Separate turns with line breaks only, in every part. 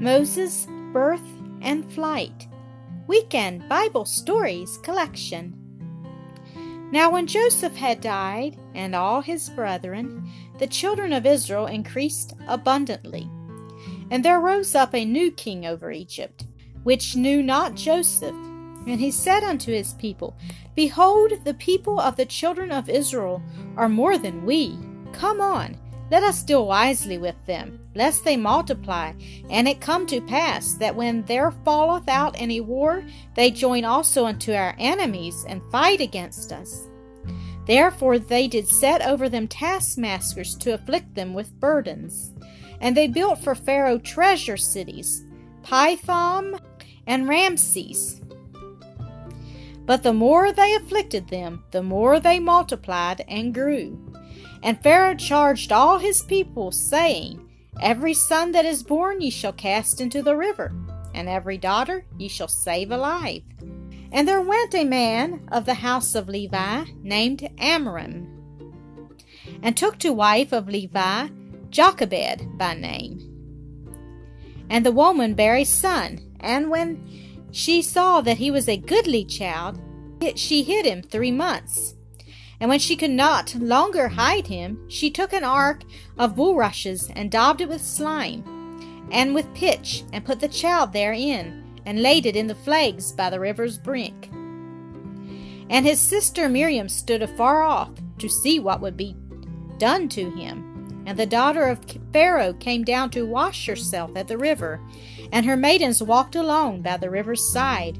Moses' Birth and Flight Weekend Bible Stories Collection. Now, when Joseph had died, and all his brethren, the children of Israel increased abundantly. And there rose up a new king over Egypt, which knew not Joseph. And he said unto his people, Behold, the people of the children of Israel are more than we. Come on let us deal wisely with them, lest they multiply. And it come to pass that when there falleth out any war, they join also unto our enemies and fight against us. Therefore they did set over them taskmasters to afflict them with burdens. And they built for Pharaoh treasure cities, Pithom and Ramses. But the more they afflicted them, the more they multiplied and grew. And Pharaoh charged all his people, saying, Every son that is born ye shall cast into the river, and every daughter ye shall save alive. And there went a man of the house of Levi named Amram, and took to wife of Levi Jochebed by name. And the woman bare a son, and when she saw that he was a goodly child, yet she hid him three months. And when she could not longer hide him, she took an ark of bulrushes and daubed it with slime and with pitch, and put the child therein, and laid it in the flags by the river's brink. And his sister Miriam stood afar off to see what would be done to him. And the daughter of Pharaoh came down to wash herself at the river, and her maidens walked along by the river's side.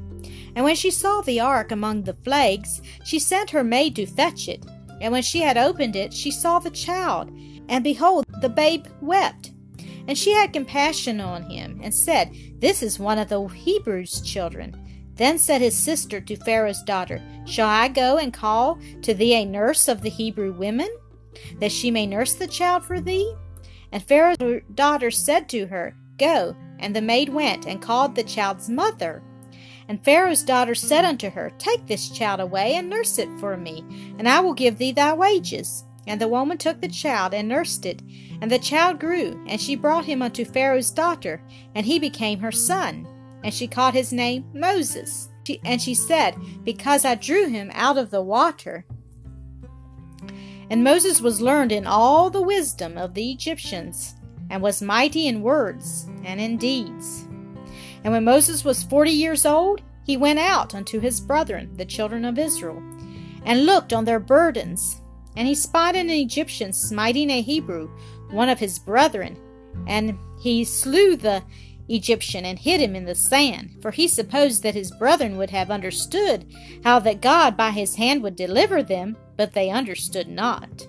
And when she saw the ark among the flags, she sent her maid to fetch it. And when she had opened it, she saw the child, and behold, the babe wept. And she had compassion on him, and said, This is one of the Hebrews' children. Then said his sister to Pharaoh's daughter, Shall I go and call to thee a nurse of the Hebrew women, that she may nurse the child for thee? And Pharaoh's daughter said to her, Go. And the maid went and called the child's mother. And Pharaoh's daughter said unto her, Take this child away and nurse it for me, and I will give thee thy wages. And the woman took the child and nursed it. And the child grew, and she brought him unto Pharaoh's daughter, and he became her son. And she called his name Moses. She, and she said, Because I drew him out of the water. And Moses was learned in all the wisdom of the Egyptians, and was mighty in words and in deeds. And when Moses was forty years old, he went out unto his brethren, the children of Israel, and looked on their burdens. And he spied an Egyptian smiting a Hebrew, one of his brethren. And he slew the Egyptian and hid him in the sand, for he supposed that his brethren would have understood how that God by his hand would deliver them, but they understood not.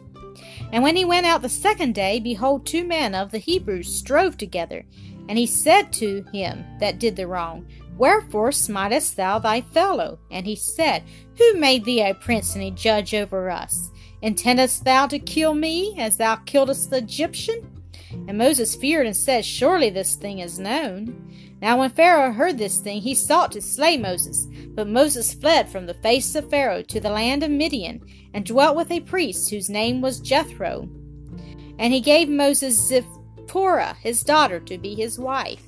And when he went out the second day, behold, two men of the Hebrews strove together. And he said to him that did the wrong, Wherefore smitest thou thy fellow? And he said, Who made thee a prince and a judge over us? Intendest thou to kill me, as thou killedst the Egyptian? And Moses feared and said, Surely this thing is known. Now when Pharaoh heard this thing, he sought to slay Moses. But Moses fled from the face of Pharaoh to the land of Midian, and dwelt with a priest whose name was Jethro. And he gave Moses Zipporah, his daughter, to be his wife.